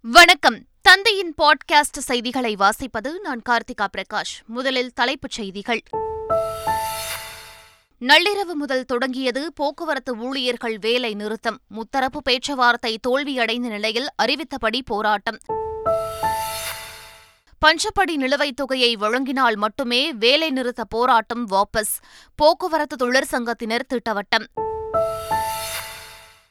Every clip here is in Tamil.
வணக்கம். தந்தையின் பாட்காஸ்ட் செய்திகளை வாசிப்பது நான் கார்த்திகா பிரகாஷ். முதலில் தலைப்புச் செய்திகள். நள்ளிரவு முதல் தொடங்கியது போக்குவரத்து ஊழியர்கள் வேலை நிறுத்தம். முத்தரப்பு பேச்சுவார்த்தை தோல்வியடைந்த நிலையில் அறிவித்தபடி போராட்டம். பஞ்சப்படி நிலுவைத் தொகையை வழங்கினால் மட்டுமே வேலை நிறுத்த போராட்டம் வாபஸ். போக்குவரத்து தொழிற்சங்கத்தினர் திட்டவட்டம்.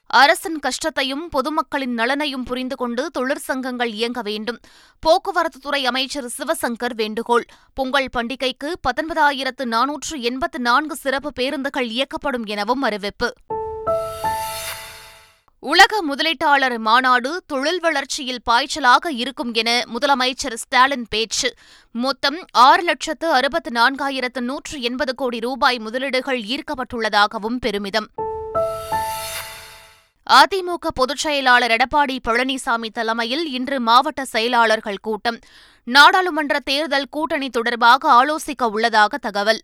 அரசின் கஷ்டத்தையும் பொதுமக்களின் நலனையும் புரிந்து கொண்டு தொழிற்சங்கங்கள் இயங்க வேண்டும். போக்குவரத்துத்துறை அமைச்சர் சிவசங்கர் வேண்டுகோள். பொங்கல் பண்டிகைக்கு பத்தொன்பதாயிரத்து நானூற்று எண்பத்து நான்கு சிறப்பு பேருந்துகள் இயக்கப்படும் எனவும் அறிவிப்பு. உலக முதலீட்டாளர் மாநாடு தொழில் வளர்ச்சியில் பாய்ச்சலாக இருக்கும் என முதலமைச்சர் ஸ்டாலின் பேச்சு. மொத்தம் ஆறு லட்சத்து அறுபத்து நான்காயிரத்து நூற்று எண்பது கோடி ரூபாய் முதலீடுகள் ஈர்க்கப்பட்டுள்ளதாகவும் பெருமிதம். அதிமுக பொதுச் செயலாளர் எடப்பாடி பழனிசாமி தலைமையில் இன்று மாவட்ட செயலாளர்கள் கூட்டம். நாடாளுமன்ற தேர்தல் கூட்டணி தொடர்பாக ஆலோசிக்க உள்ளதாக தகவல்.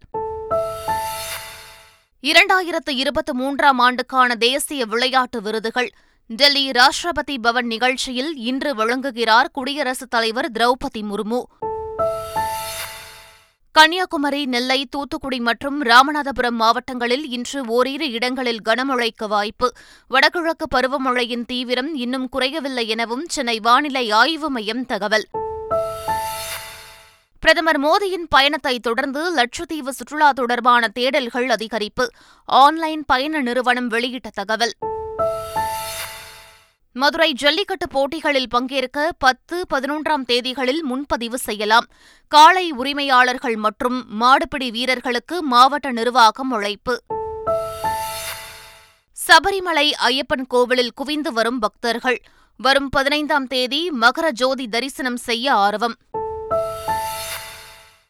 இரண்டாயிரத்து இருபத்தி மூன்றாம் ஆண்டுக்கான தேசிய விளையாட்டு விருதுகள். டெல்லி ராஷ்டிரபதி பவன் நிகழ்ச்சியில் இன்று வழங்குகிறார் குடியரசுத் தலைவர் திரௌபதி முர்மு. கன்னியாகுமரி நெல்லை தூத்துக்குடி மற்றும் ராமநாதபுரம் மாவட்டங்களில் இன்று ஓரிரு இடங்களில் கனமழைக்கு வாய்ப்பு. வடகிழக்கு பருவமழையின் தீவிரம் இன்னும் குறையவில்லை எனவும் சென்னை வானிலை ஆய்வு மையம் தகவல். பிரதமர் மோடியின் பயணத்தை தொடர்ந்து லட்சத்தீவு சுற்றுலா தொடர்பான தேடல்கள் அதிகரிப்பு. ஆன்லைன் பயண நிறுவனம் வெளியிட்ட தகவல். மதுரை ஜல்லிக்கட்டு போட்டிகளில் பங்கேற்க பத்து பதினொன்றாம் தேதிகளில் முன்பதிவு செய்யலாம். காளை உரிமையாளர்கள் மற்றும் மாடுபிடி வீரர்களுக்கு மாவட்ட நிர்வாகம் அழைப்பு. சபரிமலை ஐயப்பன் கோவிலில் குவிந்து வரும் பக்தர்கள். வரும் பதினைந்தாம் தேதி மகர ஜோதி தரிசனம் செய்ய ஆர்வம்.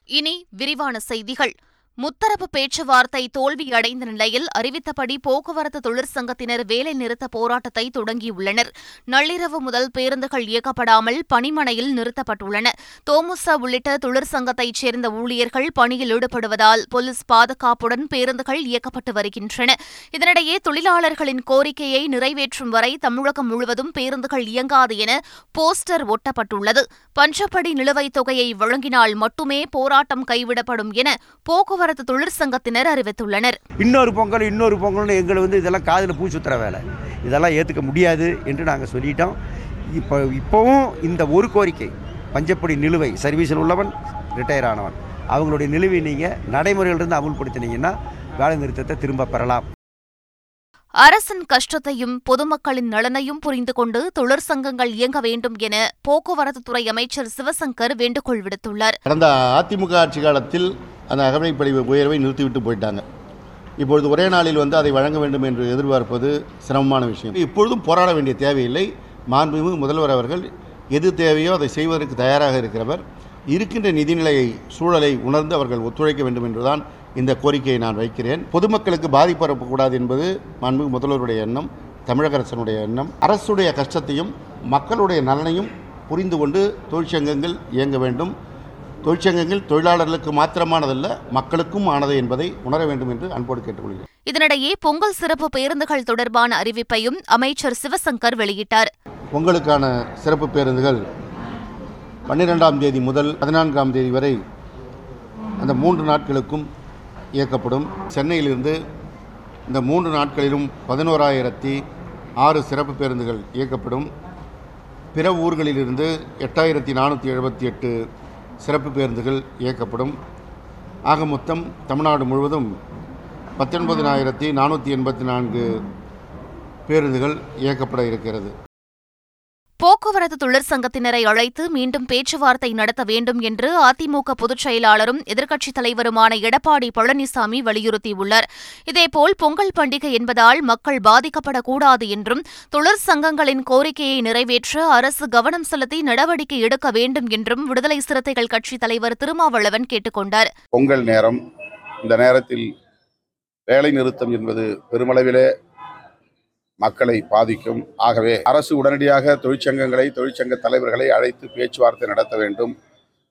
இனி விரிவான செய்திகள். முத்தரப்பு பேச்சுவார்த்தை தோல்வியடைந்த நிலையில் அறிவித்தபடி போக்குவரத்து தொழிற்சங்கத்தினர் வேலை நிறுத்த போராட்டத்தை தொடங்கியுள்ளனர். நள்ளிரவு முதல் பேருந்துகள் இயக்கப்படாமல் பணிமனையில் நிறுத்தப்பட்டுள்ளன. தோமுச உள்ளிட்ட தொழிற்சங்கத்தைச் சேர்ந்த ஊழியர்கள் பணியில் ஈடுபடுவதால் போலீஸ் பாதுகாப்புடன் பேருந்துகள் இயக்கப்பட்டு வருகின்றன. இதனிடையே தொழிலாளர்களின் கோரிக்கையை நிறைவேற்றும் வரை தமிழகம் முழுவதும் பேருந்துகள் இயங்காது என போஸ்டர் ஒட்டப்பட்டுள்ளது. பஞ்சப்படி நிலுவைத் தொகையை வழங்கினால் மட்டுமே போராட்டம் கைவிடப்படும் என போக்குவரத்து போக்குவரத்து தொழிற்சங்கத்தினர் அறிவித்துள்ளனர். இன்னொரு பொங்கல் இன்னொரு பொங்கல்னு எங்களை வந்து இதெல்லாம் காதில் பூ சுத்துற வேலை. இதெல்லாம் ஏற்றுக்க முடியாது என்று நாங்கள் சொல்லிட்டோம். இப்போ இப்போவும் இந்த ஒரு கோரிக்கை பஞ்சப்படி நிலுவை சர்வீஸில் உள்ளவன் ரிட்டையர் ஆனவன். அவங்களுடைய நிலுவை நீங்கள் நடைமுறையிலிருந்து அமுல்படுத்தினீங்கன்னா வேலை நிறுத்தத்தை திரும்ப பெறலாம். அரசின் கஷ்டத்தையும் பொதுமக்களின் நலனையும் புரிந்து கொண்டு தொழிற்சங்கங்கள் இயங்க வேண்டும் என போக்குவரத்துத்துறை அமைச்சர் சிவசங்கர் வேண்டுகோள் விடுத்துள்ளார். கடந்த அதிமுக ஆட்சி காலத்தில் அந்த அகமைப்படி உயர்வை நிறுத்திவிட்டு போயிட்டாங்க. இப்பொழுது ஒரே நாளில் வந்து அதை வழங்க வேண்டும் என்று எதிர்பார்ப்பது சிரமமான விஷயம். இப்பொழுதும் போராட வேண்டிய தேவையில்லை. மாண்புமிகு முதல்வர் அவர்கள் எது தேவையோ அதை செய்வதற்கு தயாராக இருக்கிறவர். இருக்கின்ற நிதிநிலையை சூழலை உணர்ந்து அவர்கள் ஒத்துழைக்க வேண்டும் என்றுதான் இந்த கோரிக்கையை நான் வைக்கிறேன். பொதுமக்களுக்கு பாதிப்பு வரக்கூடாது என்பது மாண்புமிகு முதல்வருடைய எண்ணம் தமிழக அரசனுடைய எண்ணம். அரசுடைய கஷ்டத்தையும் மக்களுடைய நலனையும் புரிந்து கொண்டு தொழிற்சங்கங்கள் இயங்க வேண்டும். தொழிற்சங்கங்கள் தொழிலாளர்களுக்கு மாத்திரமானதல்ல மக்களுக்கும் ஆனது என்பதை உணர வேண்டும் என்று அன்போடு கேட்டுக்கொள்கிறேன். இதனிடையே பொங்கல் சிறப்பு பேருந்துகள் தொடர்பான அறிவிப்பையும் அமைச்சர் சிவசங்கர் வெளியிட்டார். பொங்கலுக்கான சிறப்பு பேருந்துகள் பன்னிரெண்டாம் தேதி முதல் பதினான்காம் தேதி வரை அந்த மூன்று நாட்களுக்கும் இயக்கப்படும். சென்னையிலிருந்து இந்த மூன்று நாட்களிலும் பதினோராயிரத்தி ஆறு சிறப்பு பேருந்துகள் இயக்கப்படும். பிற ஊர்களிலிருந்து எட்டாயிரத்தி நானூற்றி எழுபத்தி எட்டு சிறப்பு பேருந்துகள் இயக்கப்படும். ஆக மொத்தம் தமிழ்நாடு முழுவதும் பத்தொன்பதினாயிரத்தி நானூற்றி எண்பத்தி நான்கு பேருந்துகள் இயக்கப்பட இருக்கிறது. போக்குவரத்து தொழிற்சங்கத்தினரை அழைத்து மீண்டும் பேச்சுவார்த்தை நடத்த வேண்டும் என்று அதிமுக பொதுச் செயலாளரும் எதிர்க்கட்சித் தலைவருமான எடப்பாடி பழனிசாமி வலியுறுத்தியுள்ளார். இதேபோல் பொங்கல் பண்டிகை என்பதால் மக்கள் பாதிக்கப்படக்கூடாது என்றும் தொழிற்சங்கங்களின் கோரிக்கையை நிறைவேற்ற அரசு கவனம் செலுத்தி நடவடிக்கை எடுக்க வேண்டும் என்றும் விடுதலை சிறுத்தைகள் கட்சித் தலைவர் திருமாவளவன் கேட்டுக் கொண்டார். பொங்கல் நேரம் இந்த நேரத்தில் வேலை நிறுத்தம் என்பது பெருமளவிலே மக்களை பாதிக்கும். ஆகவே அரசு உடனடியாக தொழிற்சங்கங்களை தொழிற்சங்க தலைவர்களை அழைத்து பேச்சுவார்த்தை நடத்த வேண்டும்.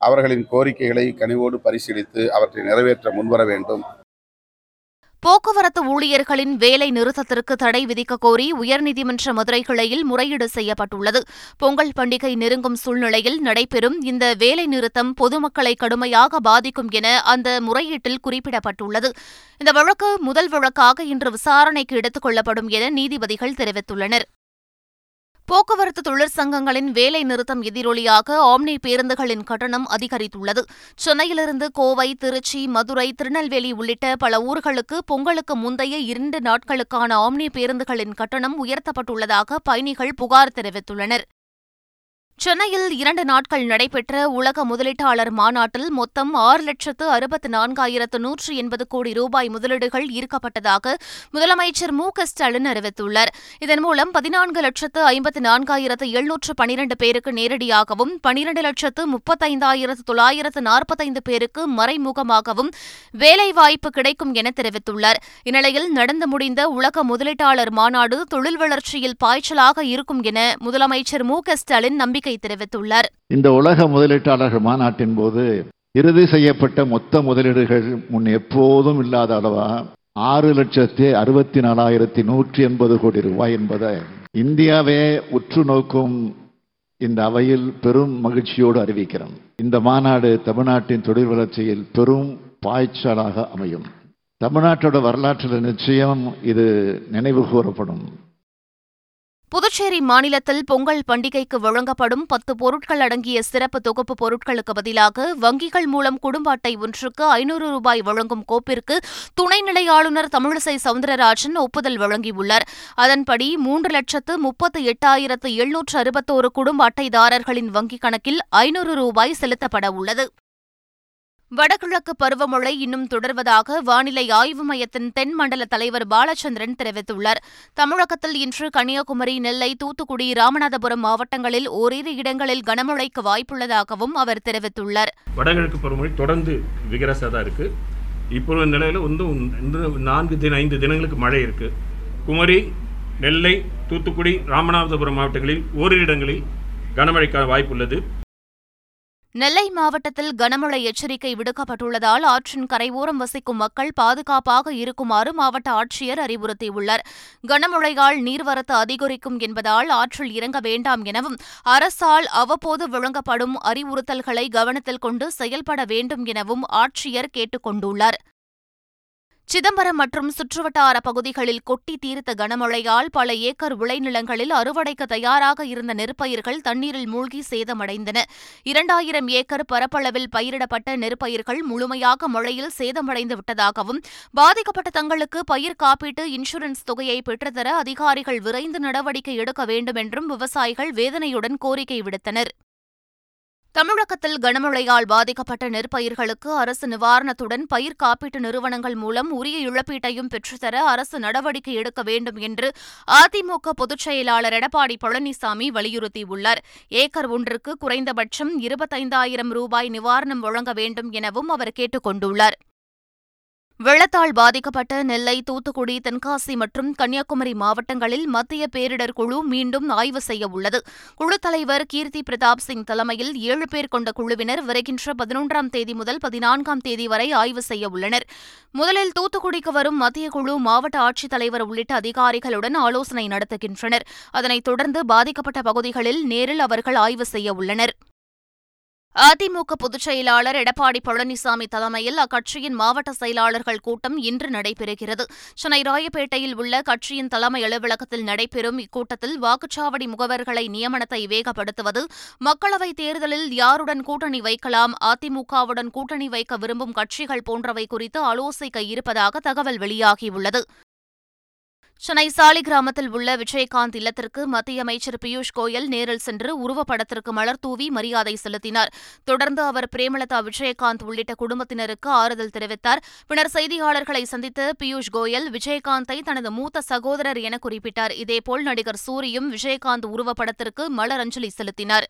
அவர்களின் கோரிக்கைகளை கனிவோடு பரிசீலித்து அவற்றை நிறைவேற்ற முன்வர வேண்டும். போக்குவரத்து ஊழியர்களின் வேலை நிறுத்தத்திற்கு தடை விதிக்க கோரி உயர்நீதிமன்ற மதுரை கிளையில் முறையீடு செய்யப்பட்டுள்ளது. பொங்கல் பண்டிகை நெருங்கும் சூழ்நிலையில் நடைபெறும் இந்த வேலை நிறுத்தம் பொதுமக்களை கடுமையாக பாதிக்கும் என அந்த முறையீட்டில் குறிப்பிடப்பட்டுள்ளது. இந்த வழக்கு முதல் வழக்காக இன்று விசாரணைக்கு எடுத்துக் கொள்ளப்படும் என நீதிபதிகள் தெரிவித்துள்ளனர். போக்குவரத்து தொழிற்சங்கங்களின் வேலை நிறுத்தம் எதிரொலியாக ஆம்னி பேருந்துகளின் கட்டணம் அதிகரித்துள்ளது. சென்னையிலிருந்து கோவை திருச்சி மதுரை திருநெல்வேலி உள்ளிட்ட பல ஊர்களுக்கு பொங்கலுக்கு முந்தைய இரண்டு நாட்களுக்கான ஆம்னி பேருந்துகளின் கட்டணம் உயர்த்தப்பட்டுள்ளதாக பயணிகள் புகார் தெரிவித்துள்ளனர். சென்னையில் இரண்டு நாட்கள் நடைபெற்ற உலக முதலீட்டாளர் மாநாட்டில் மொத்தம் ஆறு லட்சத்து அறுபத்து நான்காயிரத்து நூற்று எண்பது கோடி ரூபாய் முதலீடுகள் ஈர்க்கப்பட்டதாக முதலமைச்சர் மு க ஸ்டாலின் அறிவித்துள்ளார். இதன் மூலம் பதினான்கு லட்சத்து ஐம்பத்து நான்காயிரத்து எழுநூற்று பனிரண்டு பேருக்கு நேரடியாகவும் பனிரண்டு லட்சத்து முப்பத்தைந்தாயிரத்து தொள்ளாயிரத்து நாற்பத்தைந்து பேருக்கு மறைமுகமாகவும் வேலைவாய்ப்பு கிடைக்கும் என தெரிவித்துள்ளார். இந்நிலையில் நடந்து முடிந்த உலக முதலீட்டாளர் மாநாடு தொழில் வளர்ச்சியில் பாய்ச்சலாக இருக்கும் என முதலமைச்சர் மு க ஸ்டாலின் நம்பிக்கை தெரிவித்துள்ளார். இந்த உலக முதலீட்டாளர்கள் மாநாட்டின் போது இறுதி செய்யப்பட்ட மொத்த முதலீடுகள் முன் எப்போதும் இல்லாத அளவா ஆறு லட்சத்தி அறுபத்தி நாலாயிரத்தி நூற்றி எண்பது கோடி ரூபாய் என்பதை இந்தியாவே உற்று நோக்கும் இந்த அவையில் பெரும் மகிழ்ச்சியோடு அறிவிக்கிறோம். இந்த மாநாடு தமிழ்நாட்டின் தொழில் வளர்ச்சியில் பெரும் பாய்ச்சலாக அமையும். தமிழ்நாட்டோட வரலாற்றில் நிச்சயம் இது நினைவு கூறப்படும். புதுச்சேரி மாநிலத்தில் பொங்கல் பண்டிகைக்கு வழங்கப்படும் பத்து பொருட்கள் அடங்கிய சிறப்பு தொகுப்பு பொருட்களுக்கு பதிலாக வங்கிகள் மூலம் குடும்ப அட்டை ஒன்றுக்கு ஐநூறு ரூபாய் வழங்கும் கோப்பிற்கு துணைநிலை ஆளுநர் தமிழிசை சவுந்தரராஜன் ஒப்புதல் வழங்கியுள்ளார். அதன்படி மூன்று லட்சத்து முப்பத்து எட்டாயிரத்து எழுநூற்று அறுபத்தோரு குடும்ப அட்டைதாரர்களின் வங்கிக் கணக்கில் ஐநூறு ரூபாய் செலுத்தப்பட உள்ளது. வடகிழக்கு பருவமழை இன்னும் தொடர்வதாக வானிலை ஆய்வு மையத்தின் தென் மண்டல தலைவர் பாலச்சந்திரன் தெரிவித்துள்ளார். தமிழகத்தில் இன்று கன்னியாகுமரி நெல்லை தூத்துக்குடி ராமநாதபுரம் மாவட்டங்களில் ஓரிரு இடங்களில் கனமழைக்கு வாய்ப்புள்ளதாகவும் அவர் தெரிவித்துள்ளார். வடகிழக்கு பருவமழை தொடர்ந்து விகரசாக தான் இருக்குது இப்போ நிலையில வந்து இன்னும் நான்கு தின ஐந்து தினங்களுக்கு மழை இருக்குது குமரி நெல்லை தூத்துக்குடி ராமநாதபுரம் மாவட்டங்களில் ஓரிரு இடங்களில் கனமழைக்கான வாய்ப்புள்ளது. நெல்லை மாவட்டத்தில் கனமழை எச்சரிக்கை விடுக்கப்பட்டுள்ளதால் ஆற்றின் கரையோரம் வசிக்கும் மக்கள் பாதுகாப்பாக இருக்குமாறு மாவட்ட ஆட்சியர் அறிவுறுத்தியுள்ளார். கனமழையால் நீர்வரத்து அதிகரிக்கும் என்பதால் ஆற்றில் இறங்க வேண்டாம் எனவும் அரசால் அவ்வப்போது வழங்கப்படும் அறிவுறுத்தல்களை கவனத்தில் கொண்டு செயல்பட வேண்டும் எனவும் ஆட்சியர் கேட்டுக் கொண்டுள்ளார் சிதம்பரம் மற்றும் சுற்றுவட்டார பகுதிகளில் கொட்டி தீர்த்த கனமழையால் பல ஏக்கர் விளைநிலங்களில் அறுவடைக்கு தயாராக இருந்த நெற்பயிர்கள் தண்ணீரில் மூழ்கி சேதமடைந்தன. இரண்டாயிரம் ஏக்கர் பரப்பளவில் பயிரிடப்பட்ட நெற்பயிர்கள் முழுமையாக மழையில் சேதமடைந்து விட்டதாகவும் பாதிக்கப்பட்ட தங்களுக்கு பயிர் காப்பீட்டு இன்சூரன்ஸ் தொகையை பெற்றுத்தர அதிகாரிகள் விரைந்து நடவடிக்கை எடுக்க வேண்டும் என்றும் விவசாயிகள் வேதனையுடன் கோரிக்கை விடுத்தனர். தமிழகத்தில் கனமழையால் பாதிக்கப்பட்ட நெற்பயிர்களுக்கு அரசு நிவாரணத்துடன் பயிர் காப்பீட்டு நிறுவனங்கள் மூலம் உரிய இழப்பீட்டையும் பெற்றுத்தர அரசு நடவடிக்கை எடுக்க வேண்டும் என்று அதிமுக பொதுச் செயலாளர் எடப்பாடி பழனிசாமி வலியுறுத்தியுள்ளார். ஏக்கர் ஒன்றுக்கு குறைந்தபட்சம் இருபத்தைந்தாயிரம் ரூபாய் நிவாரணம் வழங்க வேண்டும் எனவும் அவர் கேட்டுக் கொண்டுள்ளார் வெள்ளத்தால் பாதிக்கப்பட்ட நெல்லை தூத்துக்குடி தென்காசி மற்றும் கன்னியாகுமரி மாவட்டங்களில் மத்திய பேரிடர் குழு மீண்டும் ஆய்வு செய்ய உள்ளது. குழு தலைவர் கீர்த்தி பிரதாப் சிங் தலைமையில் ஏழு பேர் கொண்ட குழுவினர் வருகின்ற பதினொன்றாம் தேதி முதல் பதினான்காம் தேதி வரை ஆய்வு செய்ய உள்ளனர். முதலில் தூத்துக்குடிக்கு வரும் மத்திய குழு மாவட்ட ஆட்சித்தலைவர் உள்ளிட்ட அதிகாரிகளுடன் ஆலோசனை நடத்துகின்றனர். அதனைத் தொடர்ந்து பாதிக்கப்பட்ட பகுதிகளில் நேரில் அவர்கள் ஆய்வு செய்ய உள்ளனர். அதிமுக பொதுச் செயலாளர் எடப்பாடி பழனிசாமி தலைமையில் அக்கட்சியின் மாவட்ட செயலாளர்கள் கூட்டம் இன்று நடைபெறுகிறது. சென்னை ராயப்பேட்டையில் உள்ள கட்சியின் தலைமை அலுவலகத்தில் நடைபெறும் இக்கூட்டத்தில் வாக்குச்சாவடி முகவர்களை நியமனத்தை வேகப்படுத்துவது மக்களவைத் தேர்தலில் யாருடன் கூட்டணி வைக்கலாம் அதிமுகவுடன் கூட்டணி வைக்க விரும்பும் கட்சிகள் போன்றவை குறித்து ஆலோசிக்க இருப்பதாக தகவல் வெளியாகியுள்ளது. சென்னை சாலிகிராமத்தில் உள்ள விஜயகாந்த் இல்லத்திற்கு மத்திய அமைச்சர் பியூஷ் கோயல் நேரில் சென்று உருவப்படத்திற்கு மலர் தூவி மரியாதை செலுத்தினார். தொடர்ந்து அவர் பிரேமலதா விஜயகாந்த் உள்ளிட்ட குடும்பத்தினருக்கு ஆறுதல் தெரிவித்தார். பின்னர் செய்தியாளர்களை சந்தித்த பியூஷ் கோயல் விஜயகாந்தை தனது மூத்த சகோதரர் என குறிப்பிட்டார். இதேபோல் நடிகர் சூரியும் விஜயகாந்த் உருவப்படத்திற்கு மலர் அஞ்சலி செலுத்தினார்.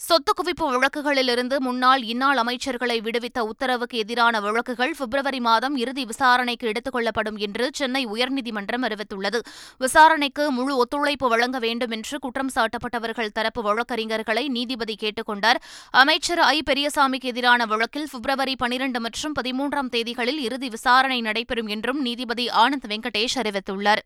சொத்து குவிப்பு வழக்குகளிலிருந்து முன்னாள் இன்னாள் அமைச்சர்களை விடுவித்த உத்தரவுக்கு எதிரான வழக்குகள் பிப்ரவரி மாதம் இறுதி விசாரணைக்கு எடுத்துக் கொள்ளப்படும் என்று சென்னை உயர்நீதிமன்றம் அறிவித்துள்ளது. விசாரணைக்கு முழு ஒத்துழைப்பு வழங்க வேண்டும் என்று குற்றம் சாட்டப்பட்டவர்கள் தரப்பு வழக்கறிஞர்களை நீதிபதி கேட்டுக் கொண்டார். அமைச்சர் ஐ. பெரியசாமிக்கு எதிரான வழக்கில் பிப்ரவரி பனிரண்டு மற்றும் பதிமூன்றாம் தேதிகளில் இறுதி விசாரணை நடைபெறும் என்றும் நீதிபதி ஆனந்த் வெங்கடேஷ் அறிவித்துள்ளார்.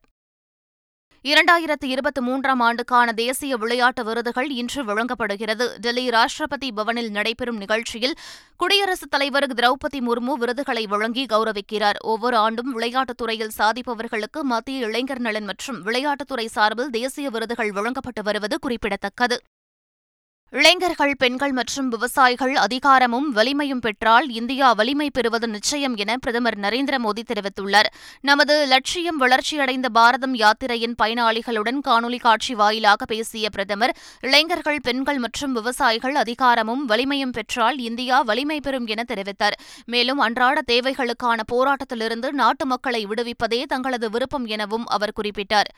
இரண்டாயிரத்து இருபத்தி மூன்றாம் ஆண்டுக்கான தேசிய விளையாட்டு விருதுகள் இன்று வழங்கப்படுகிறது. டெல்லி ராஷ்டிரபதி பவனில் நடைபெறும் நிகழ்ச்சியில் குடியரசுத் தலைவர் திரௌபதி முர்மு விருதுகளை வழங்கி கௌரவிக்கிறார். ஒவ்வொரு ஆண்டும் விளையாட்டுத் துறையில் சாதிப்பவர்களுக்கு மத்திய இளைஞர் நலன் மற்றும் விளையாட்டுத்துறை சார்பில் தேசிய விருதுகள் வழங்கப்பட்டு வருவது குறிப்பிடத்தக்கது. இளைஞர்கள் பெண்கள் மற்றும் விவசாயிகள் அதிகாரமும் வலிமையும் பெற்றால் இந்தியா வலிமை பெறுவது நிச்சயம் என பிரதமர் நரேந்திர மோடி தெரிவித்துள்ளார். நமது லட்சியம் வளர்ச்சியடைந்த பாரதம் யாத்திரையின் பயனாளிகளுடன் காணொலி காட்சி வாயிலாக பேசிய பிரதமர் இளைஞர்கள் பெண்கள் மற்றும் விவசாயிகள் அதிகாரமும் வலிமையும் பெற்றால் இந்தியா வலிமை பெறும் என தெரிவித்தார். மேலும் அன்றாட தேவைகளுக்கான போராட்டத்திலிருந்து நாட்டு மக்களை விடுவிப்பதே தங்களது விருப்பம் எனவும் அவர் குறிப்பிட்டார்.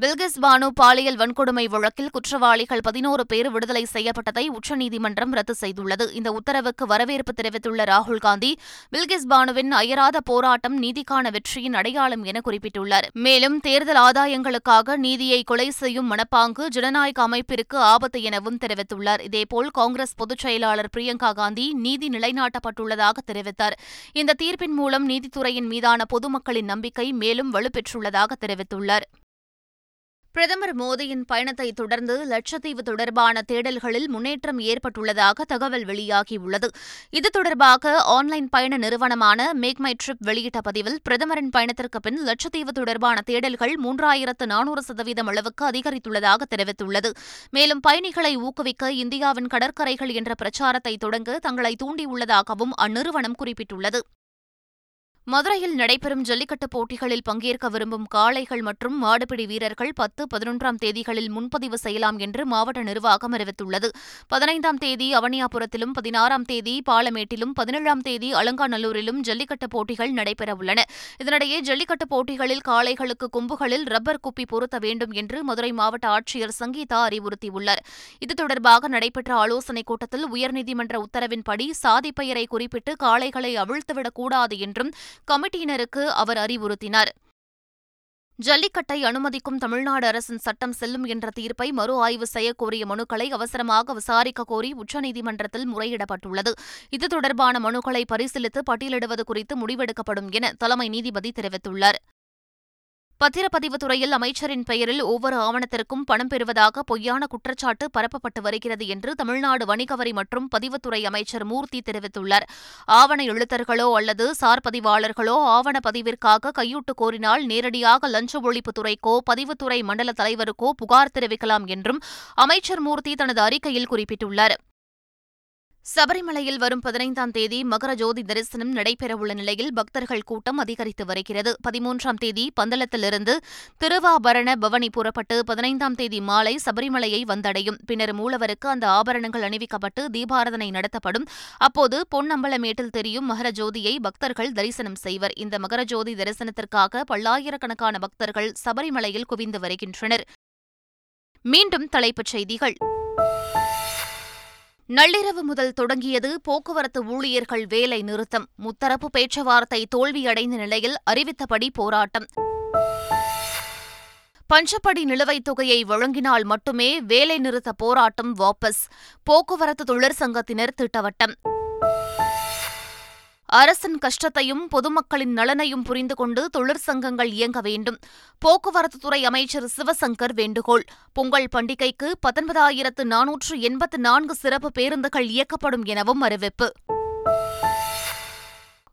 பில்கிஸ் பானு பாலியல் வன்கொடுமை வழக்கில் குற்றவாளிகள் பதினோரு பேர் விடுதலை செய்யப்பட்டதை உச்சநீதிமன்றம் ரத்து செய்துள்ளது. இந்த உத்தரவுக்கு வரவேற்பு தெரிவித்துள்ள ராகுல் காந்தி பில்கிஸ் பானுவின் அயராத போராட்டம் நீதிக்கான வெற்றியின் அடையாளம் என குறிப்பிட்டுள்ளார். மேலும் தேர்தல் ஆதாயங்களுக்காக நீதியை கொலை செய்யும் மனப்பாங்கு ஜனநாயக அமைப்பிற்கு ஆபத்து எனவும் தெரிவித்துள்ளார். இதேபோல் காங்கிரஸ் பொதுச் செயலாளர் பிரியங்கா காந்தி நீதி நிலைநாட்டப்பட்டுள்ளதாக தெரிவித்தார். இந்த தீர்ப்பின் மூலம் நீதித்துறையின் மீதான பொதுமக்களின் நம்பிக்கை மேலும் வலுப்பெற்றுள்ளதாக தெரிவித்துள்ளார். பிரதமர் மோடியின் பயணத்தை தொடர்ந்து லட்சத்தீவு தொடர்பான தேடல்களில் முன்னேற்றம் ஏற்பட்டுள்ளதாக தகவல் வெளியாகியுள்ளது. இது தொடர்பாக ஆன்லைன் பயண நிறுவனமான மேக் மை ட்ரிப் வெளியிட்ட பதிவில் பிரதமரின் பயணத்திற்கு பின் லட்சத்தீவு தொடர்பான தேடல்கள் மூன்றாயிரத்து நானூறு சதவீதம் அளவுக்கு அதிகரித்துள்ளதாக தெரிவித்துள்ளது. மேலும் பயணிகளை ஊக்குவிக்க இந்தியாவின் கடற்கரைகள் என்ற பிரச்சாரத்தை தொடங்க தங்களை தூண்டியுள்ளதாகவும் அந்நிறுவனம் குறிப்பிட்டுள்ளது. மதுரையில் நடைபெறும் ஜல்லிக்கட்டு போட்டிகளில் பங்கேற்க விரும்பும் காளைகள் மற்றும் மாடுபிடி வீரர்கள் பத்து பதினொன்றாம் தேதிகளில் முன்பதிவு செய்யலாம் என்று மாவட்ட நிர்வாகம் அறிவித்துள்ளது. பதினைந்தாம் தேதி அவனியாபுரத்திலும் பதினாறாம் தேதி பாலமேட்டிலும் பதினேழாம் தேதி அலங்காநல்லூரிலும் ஜல்லிக்கட்டு போட்டிகள் நடைபெறவுள்ளன இதனிடையே ஜல்லிக்கட்டு போட்டிகளில் காளைகளுக்கு கொம்புகளில் ரப்பர் குப்பி பொருத்த வேண்டும் என்று மதுரை மாவட்ட ஆட்சியர் சங்கீதா அறிவுறுத்தியுள்ளார். இது தொடர்பாக நடைபெற்ற ஆலோசனைக் கூட்டத்தில் உயர்நீதிமன்ற உத்தரவின்படி சாதி பெயரை குறிப்பிட்டு காளைகளை அவிழ்த்துவிடக் கூடாது என்றும் கமிட்டியினருக்கு அவர் அறிவுறுத்தினார். ஜல்லிக்கட்டை அனுமதிக்கும் தமிழ்நாடு அரசின் சட்டம் செல்லும் என்ற தீர்ப்பை மறு ஆய்வு செய்யக்கோரிய மனுக்களை அவசரமாக விசாரிக்க கோரி உச்சநீதிமன்றத்தில் முறையிடப்பட்டுள்ளது. இது தொடர்பான மனுக்களை பரிசீலித்து பட்டியலிடுவது குறித்து முடிவெடுக்கப்படும் என தலைமை நீதிபதி தெரிவித்துள்ளார். பத்திரப்பதிவு துறையில் அமைச்சரின் பெயரில் ஒவ்வொரு ஆவணத்திற்கும் பணம் பெறுவதாக பொய்யான குற்றச்சாட்டு பரப்பப்பட்டு வருகிறது என்று தமிழ்நாடு வணிக வரி மற்றும் பதிவுத்துறை அமைச்சர் மூர்த்தி தெரிவித்துள்ளார். ஆவண எழுத்தர்களோ அல்லது சார் பதிவாளர்களோ ஆவண பதிவிற்காக கையூட்டு கோரினால் நேரடியாக லஞ்ச ஒழிப்புத்துறைக்கோ பதிவுத்துறை மண்டல தலைவருக்கோ புகார் தெரிவிக்கலாம் என்றும் அமைச்சர் மூர்த்தி தனது அறிக்கையில் குறிப்பிட்டுள்ளார். சபரிமலையில் வரும் பதினைந்தாம் தேதி மகர ஜோதி தரிசனம் நடைபெறவுள்ள நிலையில் பக்தர்கள் கூட்டம் அதிகரித்து வருகிறது. பதிமூன்றாம் தேதி பந்தளத்திலிருந்து திருவாபரண பவனி புறப்பட்டு பதினைந்தாம் தேதி மாலை சபரிமலையை வந்தடையும். பின்னர் மூலவருக்கு அந்த ஆபரணங்கள் அணிவிக்கப்பட்டு தீபாரதனை நடத்தப்படும். அப்போது பொன்னம்பலமேட்டில் தெரியும் மகர ஜோதியை பக்தர்கள் தரிசனம் செய்வர். இந்த மகர ஜோதி தரிசனத்திற்காக பல்லாயிரக்கணக்கான பக்தர்கள் சபரிமலையில் குவிந்து வருகின்றனர். மீண்டும் தலைப்புச் செய்திகள். நள்ளிரவு முதல் தொடங்கியது போக்குவரத்து ஊழியர்கள் வேலை நிறுத்தம். முத்தரப்பு பேச்சுவார்த்தை தோல்வியடைந்த நிலையில் அறிவித்தபடி போராட்டம். பஞ்சப்படி நிலுவைத் தொகையை வழங்கினால் மட்டுமே வேலை நிறுத்த போராட்டம் வாபஸ். போக்குவரத்து தொழிற்சங்கத்தினர் திட்டவட்டம். அரசின் கஷ்டத்தையும் பொதுமக்களின் நலனையும் புரிந்து கொண்டு தொழிற்சங்கங்கள் இயங்க வேண்டும். போக்குவரத்துத்துறை அமைச்சர் சிவசங்கர் வேண்டுகோள். பொங்கல் பண்டிகைக்கு பத்தொன்பதாயிரத்து நானூற்று எண்பத்து நான்கு சிறப்பு பேருந்துகள் இயக்கப்படும் எனவும் அறிவிப்பு.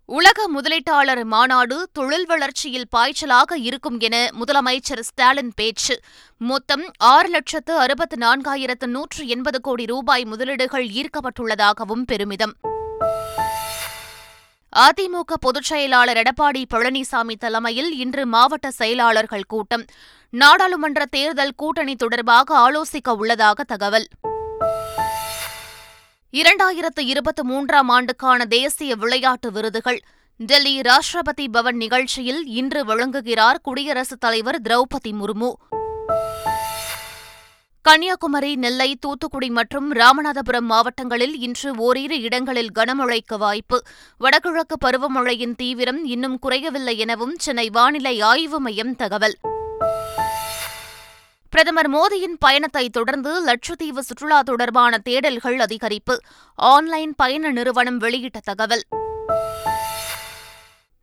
உலக முதலீட்டாளர் மாநாடு தொழில் வளர்ச்சியில் பாய்ச்சலாக இருக்கும் என முதலமைச்சர் ஸ்டாலின் பேச்சு. மொத்தம் ஆறு லட்சத்து அறுபத்து நான்காயிரத்து நூற்று எண்பது கோடி ரூபாய் முதலீடுகள் ஈர்க்கப்பட்டுள்ளதாகவும் பெருமிதம். அதிமுக பொதுச் செயலாளர் எடப்பாடி பழனிசாமி தலைமையில் இன்று மாவட்ட செயலாளர்கள் கூட்டம். நாடாளுமன்ற தேர்தல் கூட்டணி தொடர்பாக ஆலோசிக்க உள்ளதாக தகவல். இரண்டாயிரத்து இருபத்தி மூன்றாம் ஆண்டுக்கான தேசிய விளையாட்டு விருதுகள். டெல்லி ராஷ்டிரபதி பவன் நிகழ்ச்சியில் இன்று வழங்குகிறார் குடியரசுத் தலைவர் திரௌபதி முர்மு. கன்னியாகுமரி நெல்லை தூத்துக்குடி மற்றும் ராமநாதபுரம் மாவட்டங்களில் இன்று ஓரிரு இடங்களில் கனமழைக்கு வாய்ப்பு. வடகிழக்கு பருவமழையின் தீவிரம் இன்னும் குறையவில்லை எனவும் சென்னை வானிலை ஆய்வு மையம் தகவல். பிரதமர் மோடியின் பயணத்தை தொடர்ந்து லட்சத்தீவு சுற்றுலா தொடர்பான தேடல்கள் அதிகரிப்பு. ஆன்லைன் பயண நிறுவனம் வெளியிட்ட தகவல்.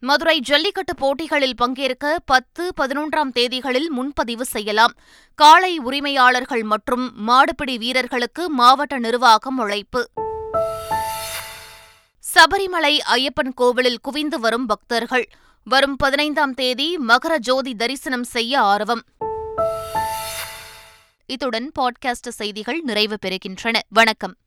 மதுரை ஜல்லிக்கட்டு போட்டிகளில் பங்கேற்க பத்து பதினொன்றாம் தேதிகளில் முன்பதிவு செய்யலாம். காளை உரிமையாளர்கள் மற்றும் மாடுபிடி வீரர்களுக்கு மாவட்ட நிர்வாகம் அழைப்பு. சபரிமலை ஐயப்பன் கோவிலில் குவிந்து வரும் பக்தர்கள். வரும் பதினைந்தாம் தேதி மகர ஜோதி தரிசனம் செய்ய ஆர்வம். இத்துடன் பாட்காஸ்ட் செய்திகள் நிறைவு பெறுகின்றன. வணக்கம்.